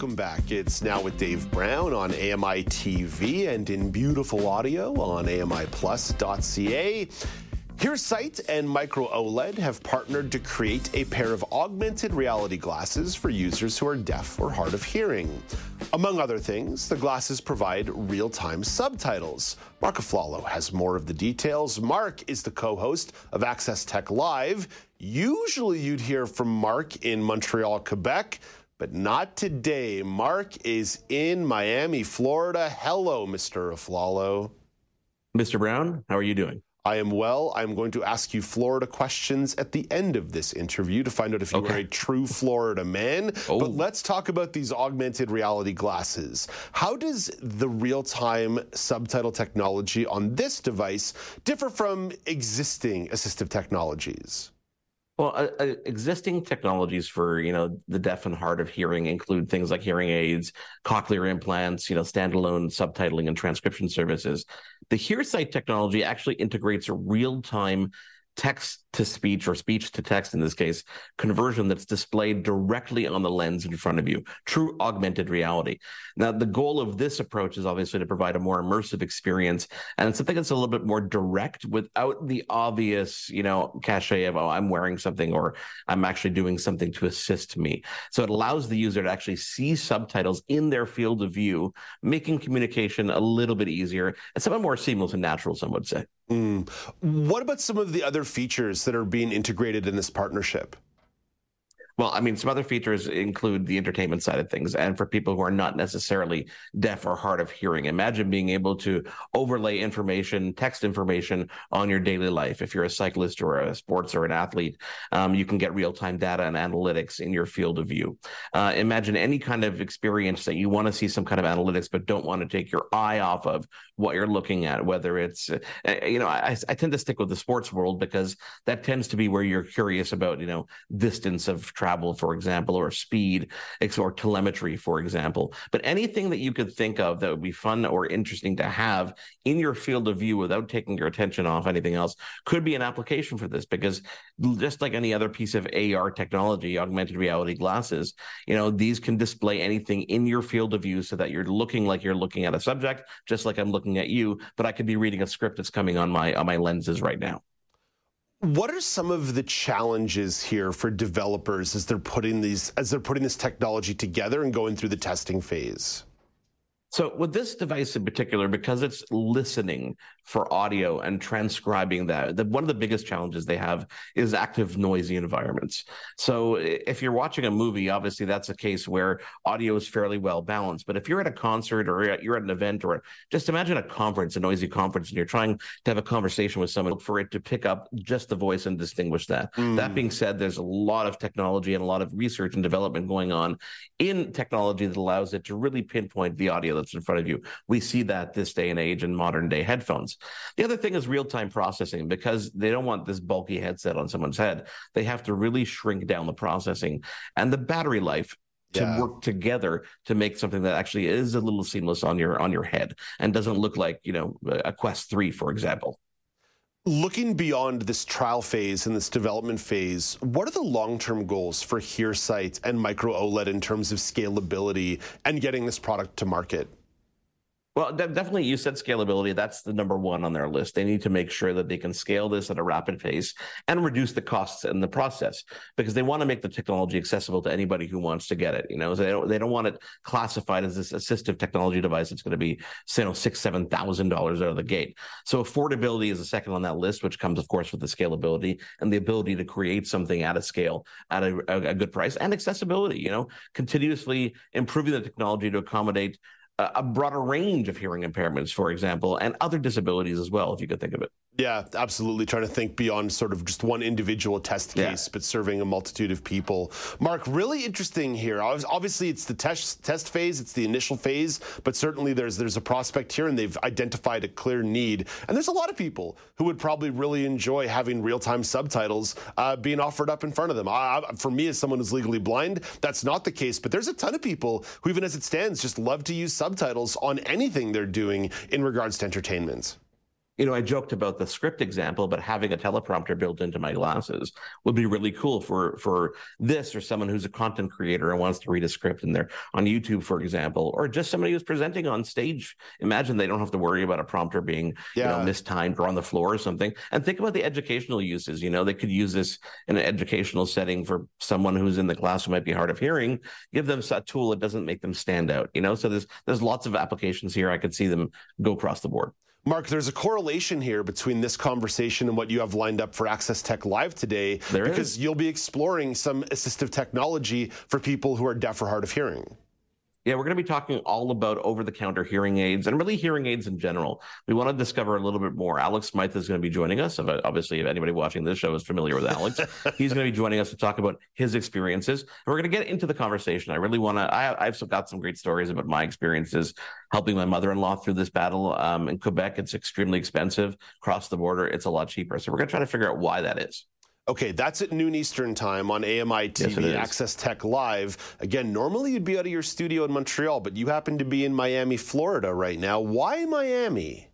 Welcome back. It's now with Dave Brown on AMI TV and in beautiful audio on AMIplus.ca. Hearsight and Micro OLED have partnered to create a pair of augmented reality glasses for users who are deaf or hard of hearing. Among other things, the glasses provide real time subtitles. Marc Aflalo has more of the details. Marc is the co host of Access Tech Live. Usually you'd hear from Marc in Montreal, Quebec. But not today. Marc is in Miami, Florida. Hello, Mr. Aflalo. Mr. Brown, how are you doing? I am well. I'm going to ask you Florida questions at the end of this interview to find out if you okay. are a true Florida man. Oh. But let's talk about these augmented reality glasses. How does the real time subtitle technology on this device differ from existing assistive technologies? Well, uh, uh, existing technologies for you know the deaf and hard of hearing include things like hearing aids, cochlear implants, you know, standalone subtitling and transcription services. The Hearsight technology actually integrates a real time text to speech or speech to text in this case conversion that's displayed directly on the lens in front of you true augmented reality. Now the goal of this approach is obviously to provide a more immersive experience and something that's a little bit more direct without the obvious you know cachet of oh i'm wearing something or i'm actually doing something to assist me. So it allows the user to actually see subtitles in their field of view making communication a little bit easier and somewhat more seamless and natural some would say. Mm. what about some of the other features that are being integrated in this partnership? Well, I mean, some other features include the entertainment side of things. And for people who are not necessarily deaf or hard of hearing, imagine being able to overlay information, text information on your daily life. If you're a cyclist or a sports or an athlete, um, you can get real time data and analytics in your field of view. Uh, imagine any kind of experience that you want to see some kind of analytics, but don't want to take your eye off of what you're looking at, whether it's, uh, you know, I, I tend to stick with the sports world because that tends to be where you're curious about, you know, distance of travel travel, for example, or speed, or telemetry, for example. But anything that you could think of that would be fun or interesting to have in your field of view without taking your attention off anything else could be an application for this because just like any other piece of AR technology, augmented reality glasses, you know, these can display anything in your field of view so that you're looking like you're looking at a subject, just like I'm looking at you, but I could be reading a script that's coming on my on my lenses right now. What are some of the challenges here for developers as they're putting these as they're putting this technology together and going through the testing phase? So with this device in particular, because it's listening for audio and transcribing that, the, one of the biggest challenges they have is active noisy environments. So if you're watching a movie, obviously that's a case where audio is fairly well balanced. But if you're at a concert or you're at an event or just imagine a conference, a noisy conference, and you're trying to have a conversation with someone for it to pick up just the voice and distinguish that. Mm. That being said, there's a lot of technology and a lot of research and development going on in technology that allows it to really pinpoint the audio that's in front of you. We see that this day and age in modern day headphones. The other thing is real time processing because they don't want this bulky headset on someone's head. They have to really shrink down the processing and the battery life to yeah. work together to make something that actually is a little seamless on your on your head and doesn't look like you know a quest 3 for example Looking beyond this trial phase and this development phase, what are the long term goals for Hearsight and Micro OLED in terms of scalability and getting this product to market? Well, definitely, you said scalability. That's the number one on their list. They need to make sure that they can scale this at a rapid pace and reduce the costs in the process because they want to make the technology accessible to anybody who wants to get it. You know, so they don't they don't want it classified as this assistive technology device that's going to be, you know, six seven thousand dollars out of the gate. So affordability is the second on that list, which comes, of course, with the scalability and the ability to create something at a scale at a, a good price and accessibility. You know, continuously improving the technology to accommodate a broader range of hearing impairments, for example, and other disabilities as well, if you could think of it. Yeah, absolutely. Trying to think beyond sort of just one individual test case, yeah. but serving a multitude of people. Marc, really interesting here. Obviously, it's the test test phase, it's the initial phase, but certainly there's there's a prospect here, and they've identified a clear need. And there's a lot of people who would probably really enjoy having real time subtitles uh, being offered up in front of them. I, for me, as someone who's legally blind, that's not the case. But there's a ton of people who, even as it stands, just love to use subtitles on anything they're doing in regards to entertainment you know, I joked about the script example, but having a teleprompter built into my glasses would be really cool for for this or someone who's a content creator and wants to read a script and they're on YouTube, for example, or just somebody who's presenting on stage. Imagine they don't have to worry about a prompter being yeah. you know mistimed or on the floor or something. And think about the educational uses. You know, they could use this in an educational setting for someone who's in the class who might be hard of hearing. Give them a tool that doesn't make them stand out. You know, so there's there's lots of applications here. I could see them go across the board. Marc, there's a correlation here between this conversation and what you have lined up for Access Tech Live today, there because is. you'll be exploring some assistive technology for people who are deaf or hard of hearing. Yeah, we're going to be talking all about over the counter hearing aids and really hearing aids in general. We want to discover a little bit more. Alex Smythe is going to be joining us. Obviously, if anybody watching this show is familiar with Alex, he's going to be joining us to talk about his experiences. And we're going to get into the conversation. I really want to, I, have got some great stories about my experiences helping my mother in law through this battle. Um, in Quebec, it's extremely expensive. Across the border, it's a lot cheaper. So we're going to try to figure out why that is. Okay, that's at noon Eastern time on AMI TV, yes, Access Tech Live. Again, normally you'd be out of your studio in Montreal, but you happen to be in Miami, Florida right now. Why Miami?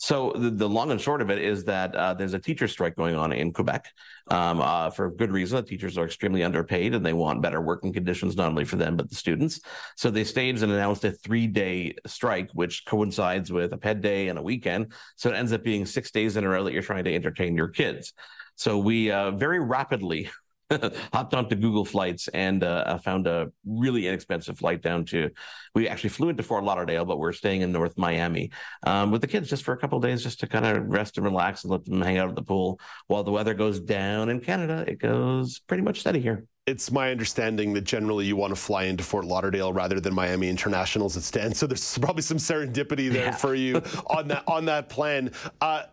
So the, the long and short of it is that uh, there's a teacher strike going on in Quebec um, uh, for good reason. The teachers are extremely underpaid and they want better working conditions, not only for them, but the students. So they staged and announced a three day strike, which coincides with a ped day and a weekend. So it ends up being six days in a row that you're trying to entertain your kids. So we uh, very rapidly hopped onto Google Flights and uh, found a really inexpensive flight down to. We actually flew into Fort Lauderdale, but we're staying in North Miami um, with the kids just for a couple days, just to kind of rest and relax and let them hang out at the pool while the weather goes down in Canada. It goes pretty much steady here it's my understanding that generally you want to fly into Fort Lauderdale rather than Miami International as it stands. So there's probably some serendipity there yeah. for you on that on that plan. Uh,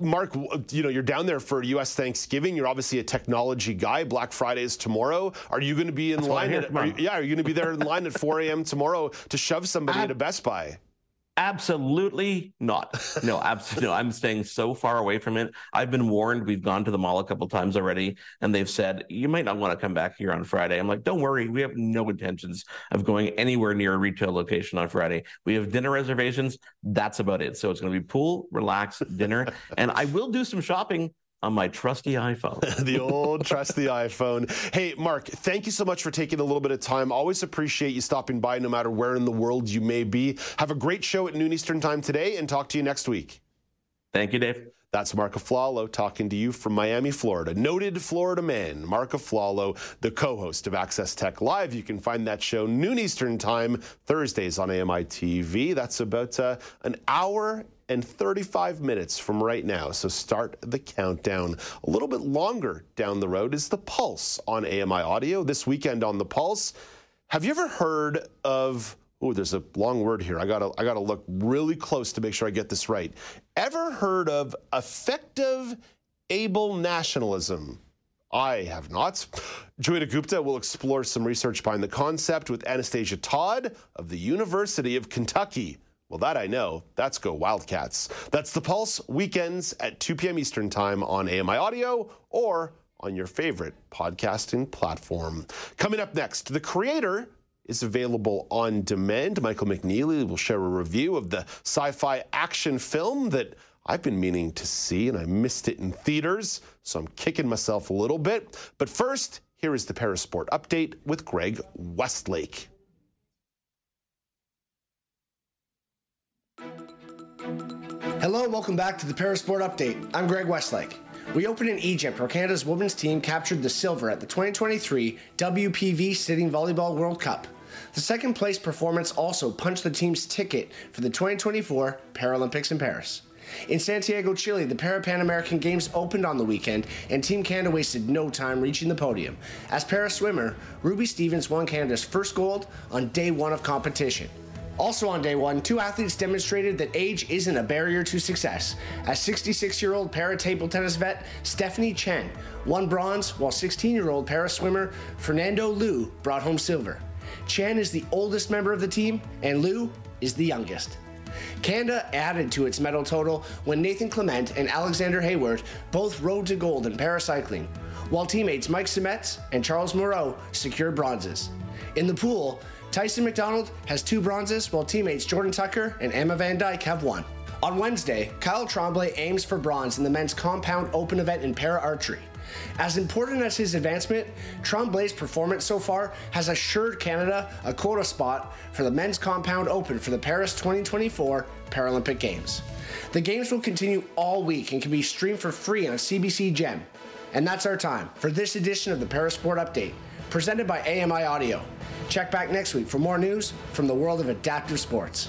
Marc, you know you're down there for U.S. Thanksgiving. You're obviously a technology guy. Black Friday is tomorrow. Are you going to be in That's line? At, are you, yeah, are you going to be there in line at 4 a.m. tomorrow to shove somebody I, at a Best Buy? Absolutely not. No, absolutely. No, I'm staying so far away from it. I've been warned. We've gone to the mall a couple times already, and they've said you might not want to come back here on Friday. I'm like, don't worry. We have no intentions of going anywhere near a retail location on Friday. We have dinner reservations. That's about it. So it's going to be pool, relax, dinner, and I will do some shopping on my trusty iPhone. the old trusty iPhone. Hey, Marc, thank you so much for taking a little bit of time. Always appreciate you stopping by no matter where in the world you may be. Have a great show at noon Eastern time today and talk to you next week. Thank you, Dave. That's Marc Aflalo talking to you from Miami, Florida. Noted Florida man, Marc Aflalo, the co-host of Access Tech Live. You can find that show noon Eastern time, Thursdays on AMI TV. That's about uh, an hour and 35 minutes from right now. So start the countdown. A little bit longer down the road is The Pulse on AMI Audio. This weekend on The Pulse, have you ever heard of Oh, there's a long word here. I gotta I gotta look really close to make sure I get this right. Ever heard of effective able nationalism? I have not. Joeita Gupta will explore some research behind the concept with Anastasia Todd of the University of Kentucky. Well, that I know. That's Go Wildcats. That's The Pulse, weekends at 2 p.m. Eastern Time on AMI Audio or on your favorite podcasting platform. Coming up next, The Creator is available on demand. Michael McNeely will share a review of the sci fi action film that I've been meaning to see, and I missed it in theaters, so I'm kicking myself a little bit. But first, here is the Parasport update with Greg Westlake. Hello welcome back to the Parasport Update. I'm Greg Westlake. We opened in Egypt where Canada's women's team captured the silver at the 2023 WPV Sitting Volleyball World Cup. The second place performance also punched the team's ticket for the 2024 Paralympics in Paris. In Santiago, Chile, the Para Pan American Games opened on the weekend, and Team Canada wasted no time reaching the podium. As para swimmer, Ruby Stevens won Canada's first gold on day one of competition. Also on day one, two athletes demonstrated that age isn't a barrier to success. As 66 year old para table tennis vet Stephanie Chan won bronze, while 16 year old para swimmer Fernando Lu brought home silver. Chan is the oldest member of the team, and Lu is the youngest. Canada added to its medal total when Nathan Clement and Alexander Hayward both rode to gold in paracycling, while teammates Mike Sametz and Charles Moreau secured bronzes. In the pool, Tyson McDonald has two bronzes, while teammates Jordan Tucker and Emma Van Dyke have one. On Wednesday, Kyle Tremblay aims for bronze in the men's compound open event in para archery. As important as his advancement, Tremblay's performance so far has assured Canada a quota spot for the men's compound open for the Paris 2024 Paralympic Games. The games will continue all week and can be streamed for free on CBC Gem. And that's our time for this edition of the Parasport Update, presented by AMI Audio. Check back next week for more news from the world of adaptive sports.